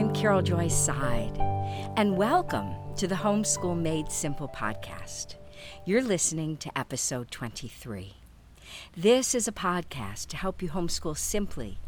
I'm Carol Joy Seid, and welcome to the Homeschool Made Simple podcast. You're listening to episode 23. This is a podcast to help you homeschool simply,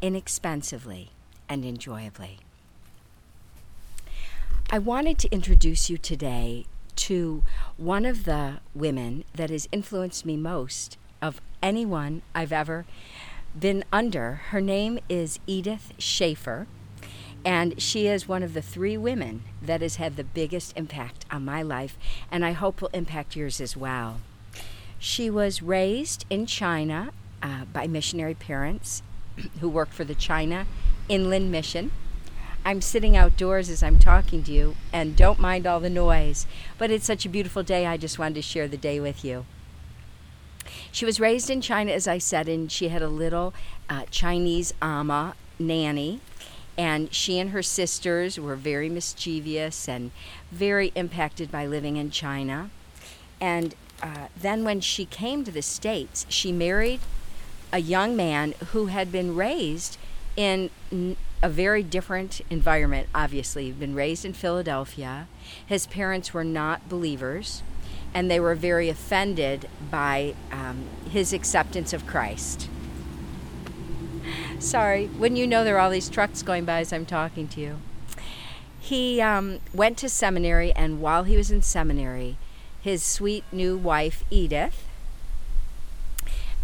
inexpensively, and enjoyably. I wanted to introduce you today to one of the women that has influenced me most of anyone I've ever been under. Her name is Edith Schaeffer, and she is one of the three women that has had the biggest impact on my life, and I hope will impact yours as well. She was raised in China uh, by missionary parents who worked for the China Inland Mission. I'm sitting outdoors as I'm talking to you, and don't mind all the noise, but it's such a beautiful day, I just wanted to share the day with you. She was raised in China, as I said, and she had a little uh, Chinese ama nanny. And she and her sisters were very mischievous and very impacted by living in China. And uh, then, when she came to the States, she married a young man who had been raised in a very different environment, obviously. He'd been raised in Philadelphia. His parents were not believers and they were very offended by um, his acceptance of Christ. Sorry, wouldn't you know there are all these trucks going by as I'm talking to you. He um, went to seminary, and while he was in seminary, his sweet new wife, Edith,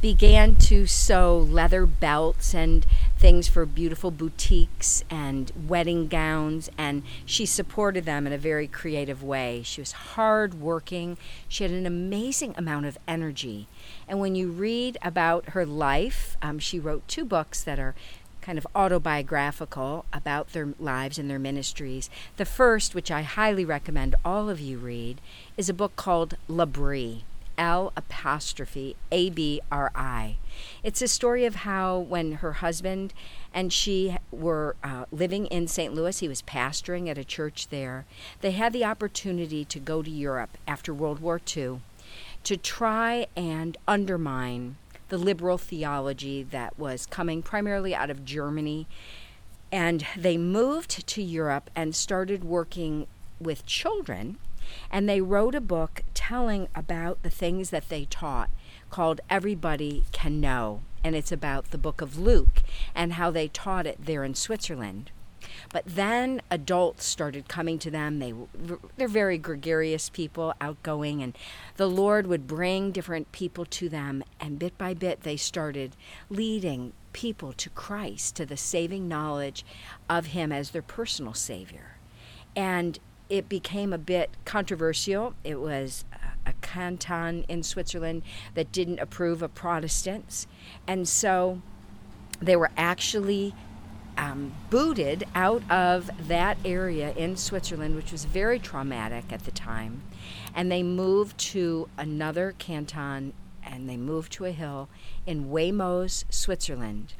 began to sew leather belts and things for beautiful boutiques and wedding gowns, and she supported them in a very creative way. She was hardworking, she had an amazing amount of energy. And when you read about her life, um, she wrote two books that are kind of autobiographical about their lives and their ministries. The first, which I highly recommend all of you read, is a book called L'Abri. L apostrophe A B R I. It's a story of how when her husband and she were uh, living in St. Louis, he was pastoring at a church there. They had the opportunity to go to Europe after World War II to try and undermine the liberal theology that was coming primarily out of Germany. And they moved to Europe and started working with children and they wrote a book telling about the things that they taught called Everybody Can Know. And it's about the book of Luke and how they taught it there in Switzerland. But then adults started coming to them. They they're very gregarious people, outgoing, and the Lord would bring different people to them, and bit by bit they started leading people to Christ, to the saving knowledge of Him as their personal Savior. And it became a bit controversial. It was a canton in Switzerland that didn't approve of Protestants. And so they were actually um, booted out of that area in Switzerland, which was very traumatic at the time. And they moved to another canton and they moved to a hill in Huémoz, Switzerland.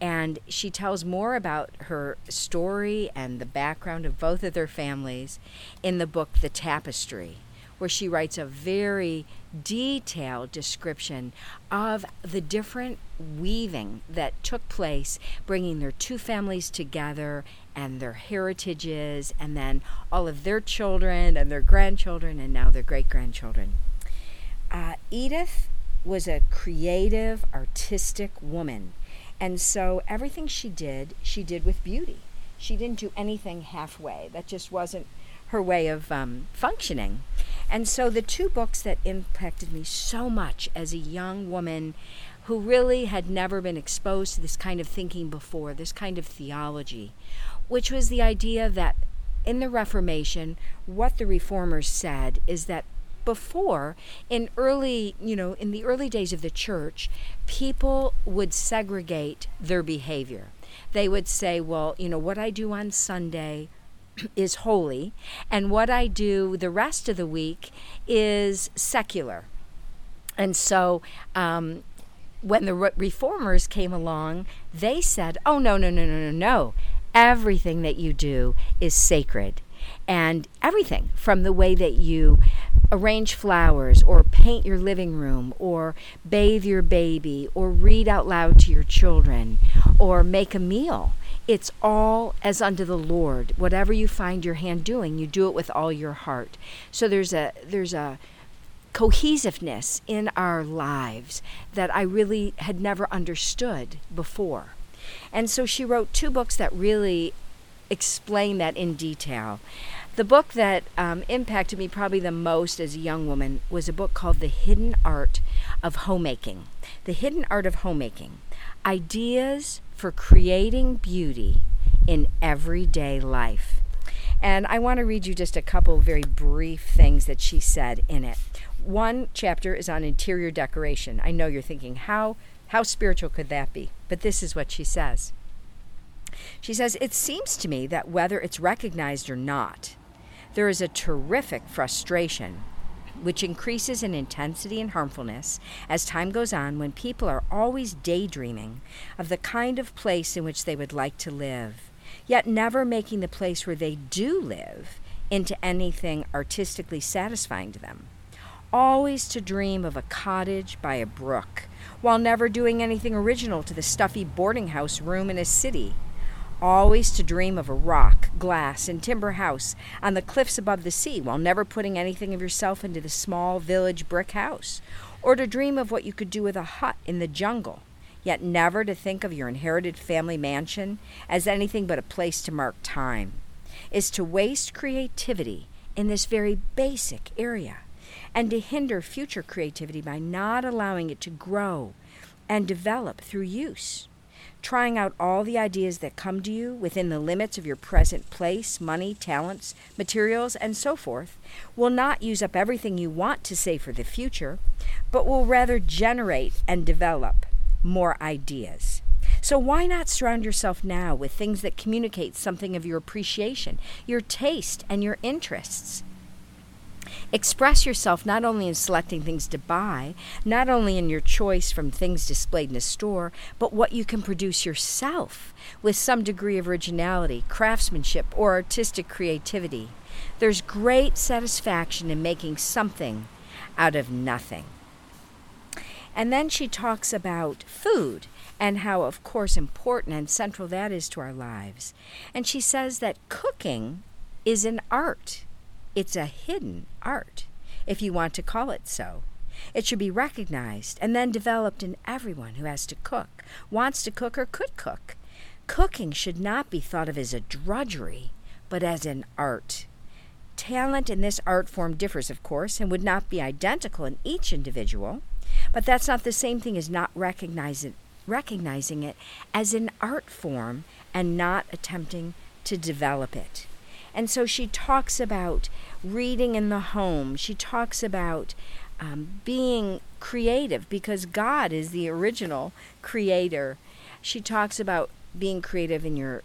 And she tells more about her story and the background of both of their families in the book The Tapestry, where she writes a very detailed description of the different weaving that took place, bringing their two families together and their heritages, and then all of their children and their grandchildren, and now their great grandchildren. Uh, Edith was a creative, artistic woman and so everything she did, she did with beauty. She didn't do anything halfway. That just wasn't her way of um, functioning. And so the two books that impacted me so much as a young woman who really had never been exposed to this kind of thinking before, this kind of theology, which was the idea that in the Reformation, what the reformers said is that before in early you know in the early days of the church people would segregate their behavior. They would say well you know what i do on sunday is holy and what i do the rest of the week is secular. And so um, when the reformers came along they said oh no no no no no no. Everything that you do is sacred and everything from the way that you arrange flowers or paint your living room or bathe your baby or read out loud to your children or make a meal. It's all as unto the Lord. Whatever you find your hand doing, you do it with all your heart. So there's a there's a cohesiveness in our lives that I really had never understood before. And so she wrote two books that really explain that in detail. The book that um, impacted me probably the most as a young woman was a book called The Hidden Art of Homemaking. The Hidden Art of Homemaking Ideas for Creating Beauty in Everyday Life. And I want to read you just a couple very brief things that she said in it. One chapter is on interior decoration. I know you're thinking, how, how spiritual could that be? But this is what she says. She says, It seems to me that whether it's recognized or not, there is a terrific frustration which increases in intensity and harmfulness as time goes on when people are always daydreaming of the kind of place in which they would like to live, yet never making the place where they do live into anything artistically satisfying to them. Always to dream of a cottage by a brook, while never doing anything original to the stuffy boarding house room in a city always to dream of a rock, glass, and timber house on the cliffs above the sea while never putting anything of yourself into the small village brick house, or to dream of what you could do with a hut in the jungle, yet never to think of your inherited family mansion as anything but a place to mark time, is to waste creativity in this very basic area and to hinder future creativity by not allowing it to grow and develop through use trying out all the ideas that come to you within the limits of your present place, money, talents, materials, and so forth, will not use up everything you want to save for the future, but will rather generate and develop more ideas. So, why not surround yourself now with things that communicate something of your appreciation, your taste, and your interests? Express yourself not only in selecting things to buy, not only in your choice from things displayed in a store, but what you can produce yourself with some degree of originality, craftsmanship, or artistic creativity. There's great satisfaction in making something out of nothing. And then she talks about food and how, of course, important and central that is to our lives. And she says that cooking is an art. It's a hidden art, if you want to call it so. It should be recognized and then developed in everyone who has to cook, wants to cook, or could cook. Cooking should not be thought of as a drudgery, but as an art. Talent in this art form differs, of course, and would not be identical in each individual, but that's not the same thing as not recognizing, recognizing it as an art form and not attempting to develop it. And so she talks about reading in the home. She talks about um, being creative because God is the original creator. She talks about being creative in your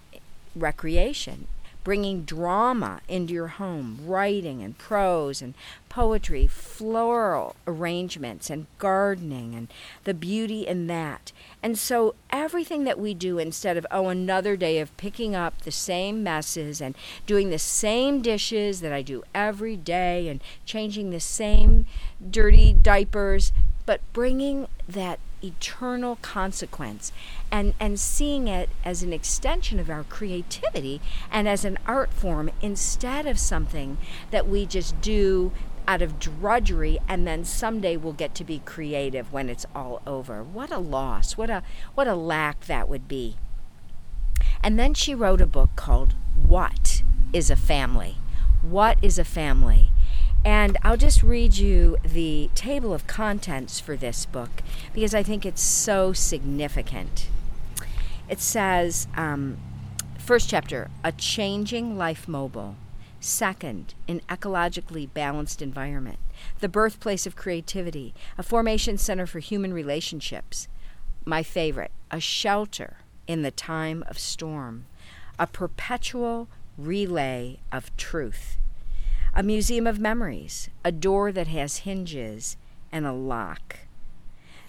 recreation bringing drama into your home, writing and prose and poetry, floral arrangements and gardening and the beauty in that. And so everything that we do instead of, oh, another day of picking up the same messes and doing the same dishes that I do every day and changing the same dirty diapers, but bringing that eternal consequence and, and seeing it as an extension of our creativity and as an art form instead of something that we just do out of drudgery and then someday we'll get to be creative when it's all over. What a loss. What a what a lack that would be. And then she wrote a book called What is a Family? What is a Family? And I'll just read you the table of contents for this book because I think it's so significant. It says, um, first chapter, A Changing Life Mobile. Second, an ecologically balanced environment. The birthplace of creativity. A formation center for human relationships. My favorite, a shelter in the time of storm. A perpetual relay of truth a museum of memories, a door that has hinges, and a lock.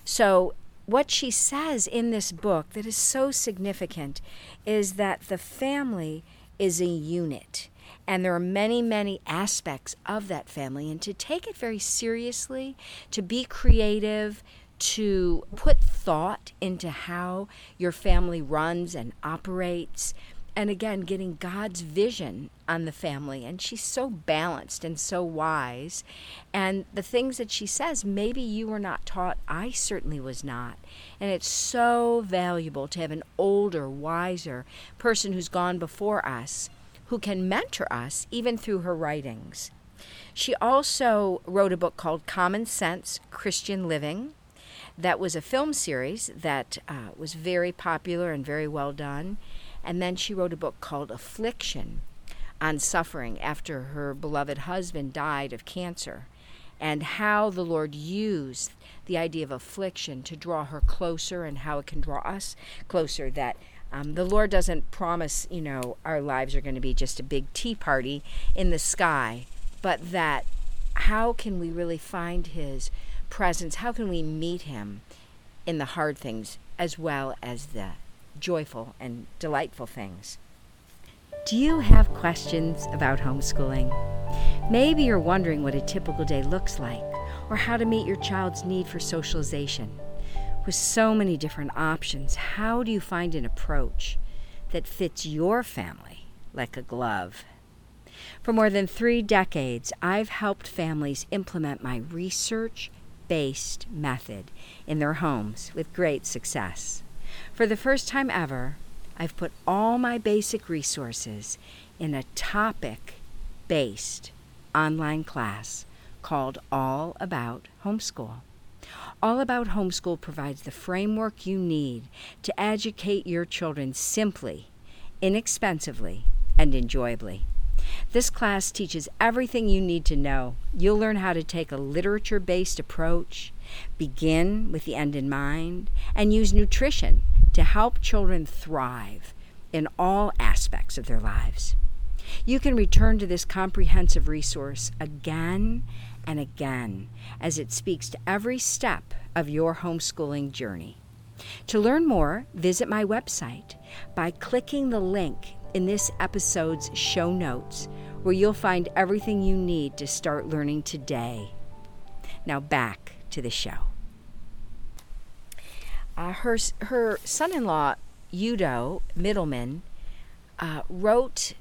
So, what she says in this book that is so significant is that the family is a unit. And there are many, many aspects of that family. And to take it very seriously, to be creative, to put thought into how your family runs and operates, and again, getting God's vision on the family. And she's so balanced and so wise. And the things that she says, maybe you were not taught. I certainly was not. And it's so valuable to have an older, wiser person who's gone before us who can mentor us even through her writings. She also wrote a book called Common Sense Christian Living. That was a film series that uh, was very popular and very well done. And then she wrote a book called Affliction on suffering after her beloved husband died of cancer and how the Lord used the idea of affliction to draw her closer and how it can draw us closer. That um, the Lord doesn't promise, you know, our lives are going to be just a big tea party in the sky, but that how can we really find His presence? How can we meet Him in the hard things as well as the joyful and delightful things? Do you have questions about homeschooling? Maybe you're wondering what a typical day looks like or how to meet your child's need for socialization. With so many different options, how do you find an approach that fits your family like a glove? For more than three decades, I've helped families implement my research based method in their homes with great success. For the first time ever, I've put all my basic resources in a topic based online class called All About Homeschool. All About Homeschool provides the framework you need to educate your children simply, inexpensively, and enjoyably. This class teaches everything you need to know. You'll learn how to take a literature based approach, begin with the end in mind, and use nutrition to help children thrive in all aspects of their lives. You can return to this comprehensive resource again and again as it speaks to every step of your homeschooling journey. To learn more, visit my website by clicking the link in this episode's show notes, where you'll find everything you need to start learning today. Now, back to the show. Uh, her her son-in-law Udo Middelmann uh, wrote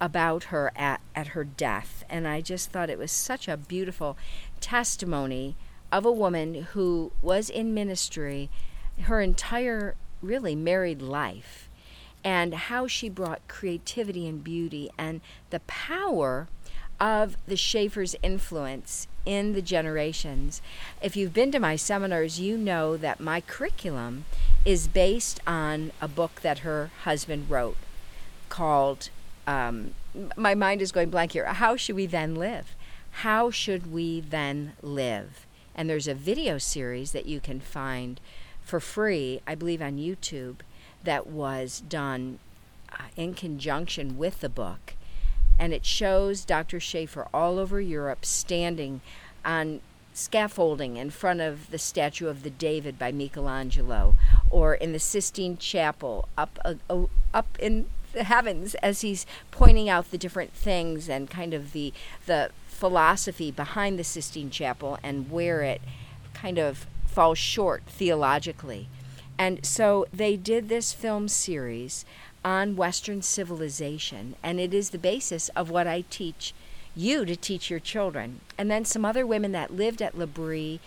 about her at, at her death. And I just thought it was such a beautiful testimony of a woman who was in ministry her entire, really, married life and how she brought creativity and beauty and the power of the Schaeffer's influence in the generations. If you've been to my seminars, you know that my curriculum is based on a book that her husband wrote called um, my mind is going blank here. How should we then live? How should we then live? And there's a video series that you can find for free, I believe, on YouTube, that was done uh, in conjunction with the book. And it shows Dr. Schaeffer all over Europe standing on scaffolding in front of the statue of the David by Michelangelo, or in the Sistine Chapel up uh, up in the heavens as he's pointing out the different things and kind of the the philosophy behind the Sistine Chapel and where it kind of falls short theologically. And so they did this film series on Western civilization, and it is the basis of what I teach you to teach your children. And then some other women that lived at L'Abri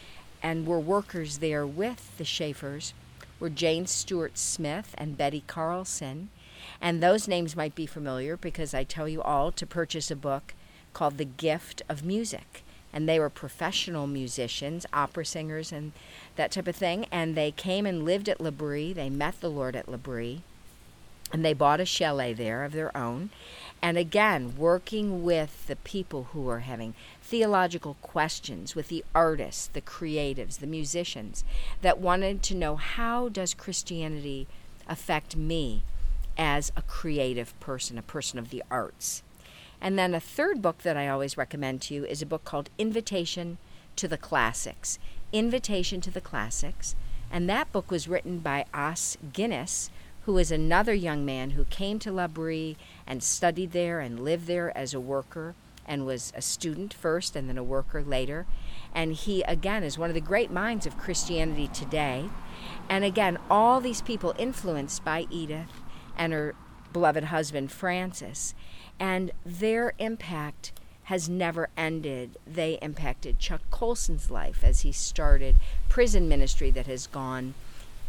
and were workers there with the Schaeffers were Jane Stuart Smith and Betty Carlson. And those names might be familiar because I tell you all to purchase a book called The Gift of Music. And they were professional musicians, opera singers, and that type of thing. And they came and lived at L'Abri. They met the Lord at L'Abri. And they bought a chalet there of their own. And again, working with the people who are having theological questions, with the artists, the creatives, the musicians, that wanted to know how does Christianity affect me? as a creative person, a person of the arts. And then a third book that I always recommend to you is a book called Invitation to the Classics. Invitation to the Classics. And that book was written by Os Guinness, who was another young man who came to L'Abri and studied there and lived there as a worker and was a student first and then a worker later. And he, again, is one of the great minds of Christianity today. And again, all these people influenced by Edith and her beloved husband, Francis. And their impact has never ended. They impacted Chuck Colson's life as he started prison ministry that has gone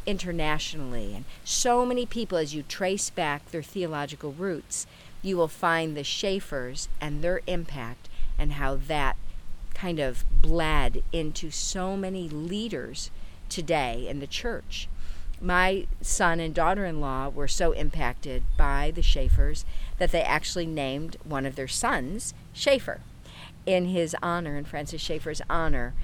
internationally. And so many people, as you trace back their theological roots, you will find the Schaeffers and their impact and how that kind of bled into so many leaders today in the church. My son and daughter in law were so impacted by the Schaeffers that they actually named one of their sons Schaeffer in his honor, in Francis Schaeffer's honor.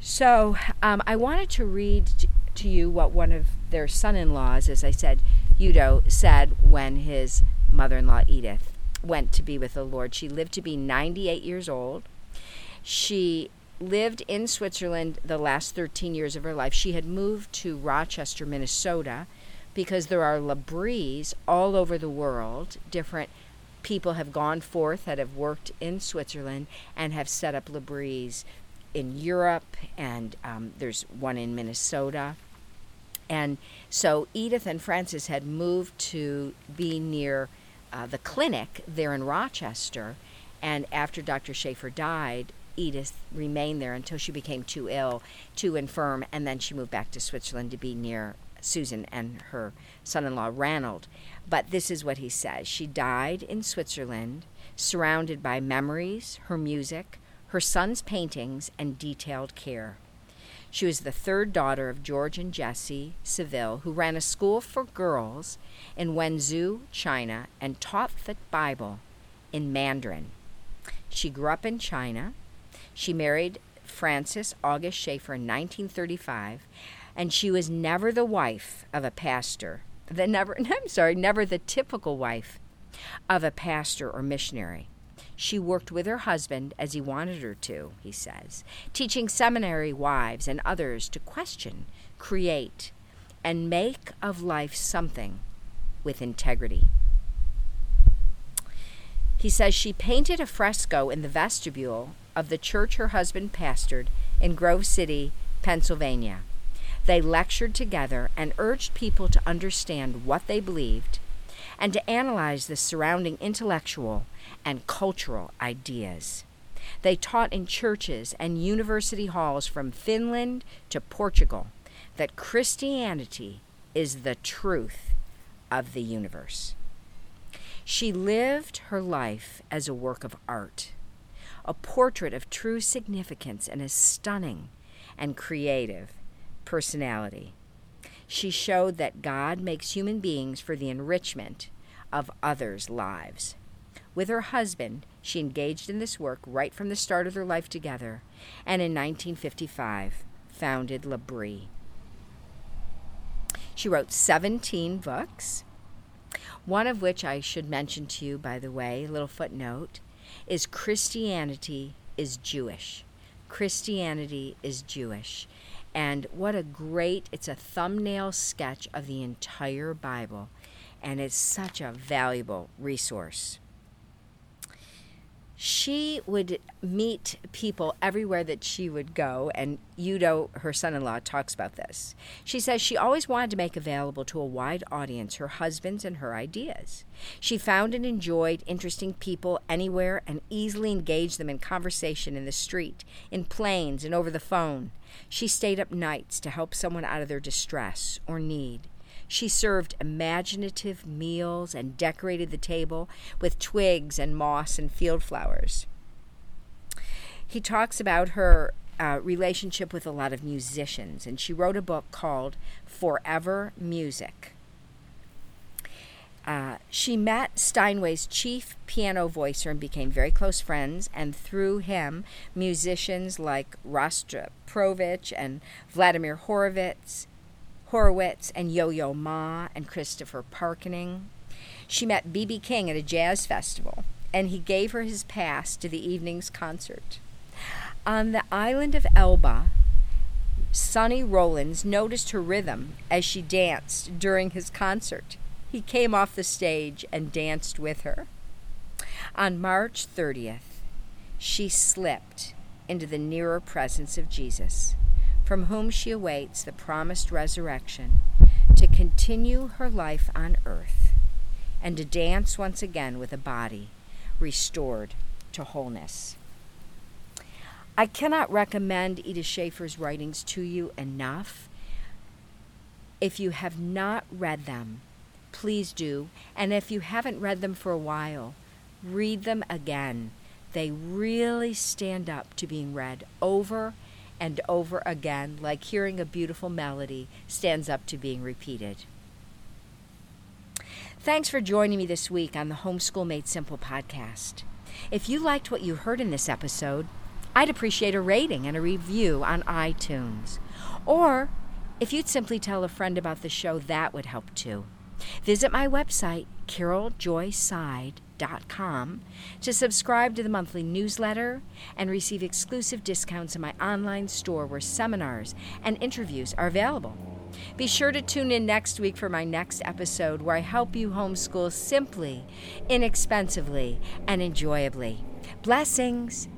So um, I wanted to read to you what one of their son in laws, as I said, Udo, said when his mother in law, Edith, went to be with the Lord. She lived to be 98 years old. She lived in Switzerland the last 13 years of her life. She had moved to Rochester, Minnesota, because there are L'Abris all over the world. Different people have gone forth that have worked in Switzerland and have set up L'Abris in Europe, and um, there's one in Minnesota. And so Edith and Francis had moved to be near uh, the clinic there in Rochester. And after Dr. Schaeffer died, Edith remained there until she became too ill, too infirm, and then she moved back to Switzerland to be near Susan and her son in law, Ranald. But this is what he says She died in Switzerland, surrounded by memories, her music, her son's paintings, and detailed care. She was the third daughter of George and Jessie Seville, who ran a school for girls in Wenzhou, China, and taught the Bible in Mandarin. She grew up in China. She married Francis August Schaeffer in 1935, and she was never the wife of a pastor. The never, I'm sorry, never the typical wife of a pastor or missionary. She worked with her husband as he wanted her to, he says, teaching seminary wives and others to question, create, and make of life something with integrity. He says she painted a fresco in the vestibule of the church her husband pastored in Grove City, Pennsylvania. They lectured together and urged people to understand what they believed and to analyze the surrounding intellectual and cultural ideas. They taught in churches and university halls from Finland to Portugal that Christianity is the truth of the universe. She lived her life as a work of art, a portrait of true significance and a stunning and creative personality. She showed that God makes human beings for the enrichment of others' lives. With her husband, she engaged in this work right from the start of their life together, and in 1955 founded L'Abri. She wrote 17 books, one of which I should mention to you, by the way, a little footnote, is Christianity is Jewish. Christianity is Jewish. And what a great, it's a thumbnail sketch of the entire Bible, and it's such a valuable resource she would meet people everywhere that she would go, and Udo, her son in law, talks about this. She says she always wanted to make available to a wide audience her husband's and her ideas. She found and enjoyed interesting people anywhere and easily engaged them in conversation in the street, in planes, and over the phone. She stayed up nights to help someone out of their distress or need. She served imaginative meals and decorated the table with twigs and moss and field flowers. He talks about her uh, relationship with a lot of musicians, and she wrote a book called Forever Music. Uh, she met Steinway's chief piano voicer and became very close friends, and through him, musicians like Rostropovich and Vladimir Horowitz Horowitz and Yo Yo Ma and Christopher Parkening. She met B.B. King at a jazz festival, and he gave her his pass to the evening's concert. On the island of Elba, Sonny Rollins noticed her rhythm as she danced during his concert. he came off the stage and danced with her. On March 30th, she slipped into the nearer presence of Jesus, from whom she awaits the promised resurrection to continue her life on earth and to dance once again with a body restored to wholeness. I cannot recommend Edith Schaeffer's writings to you enough. If you have not read them, please do. And if you haven't read them for a while, read them again. They really stand up to being read over and over again, like hearing a beautiful melody stands up to being repeated. Thanks for joining me this week on the Homeschool Made Simple podcast. If you liked what you heard in this episode, I'd appreciate a rating and a review on iTunes. Or if you'd simply tell a friend about the show, that would help too. Visit my website, caroljoyseid.com, to subscribe to the monthly newsletter and receive exclusive discounts in my online store where seminars and interviews are available. Be sure to tune in next week for my next episode where I help you homeschool simply, inexpensively, and enjoyably. Blessings!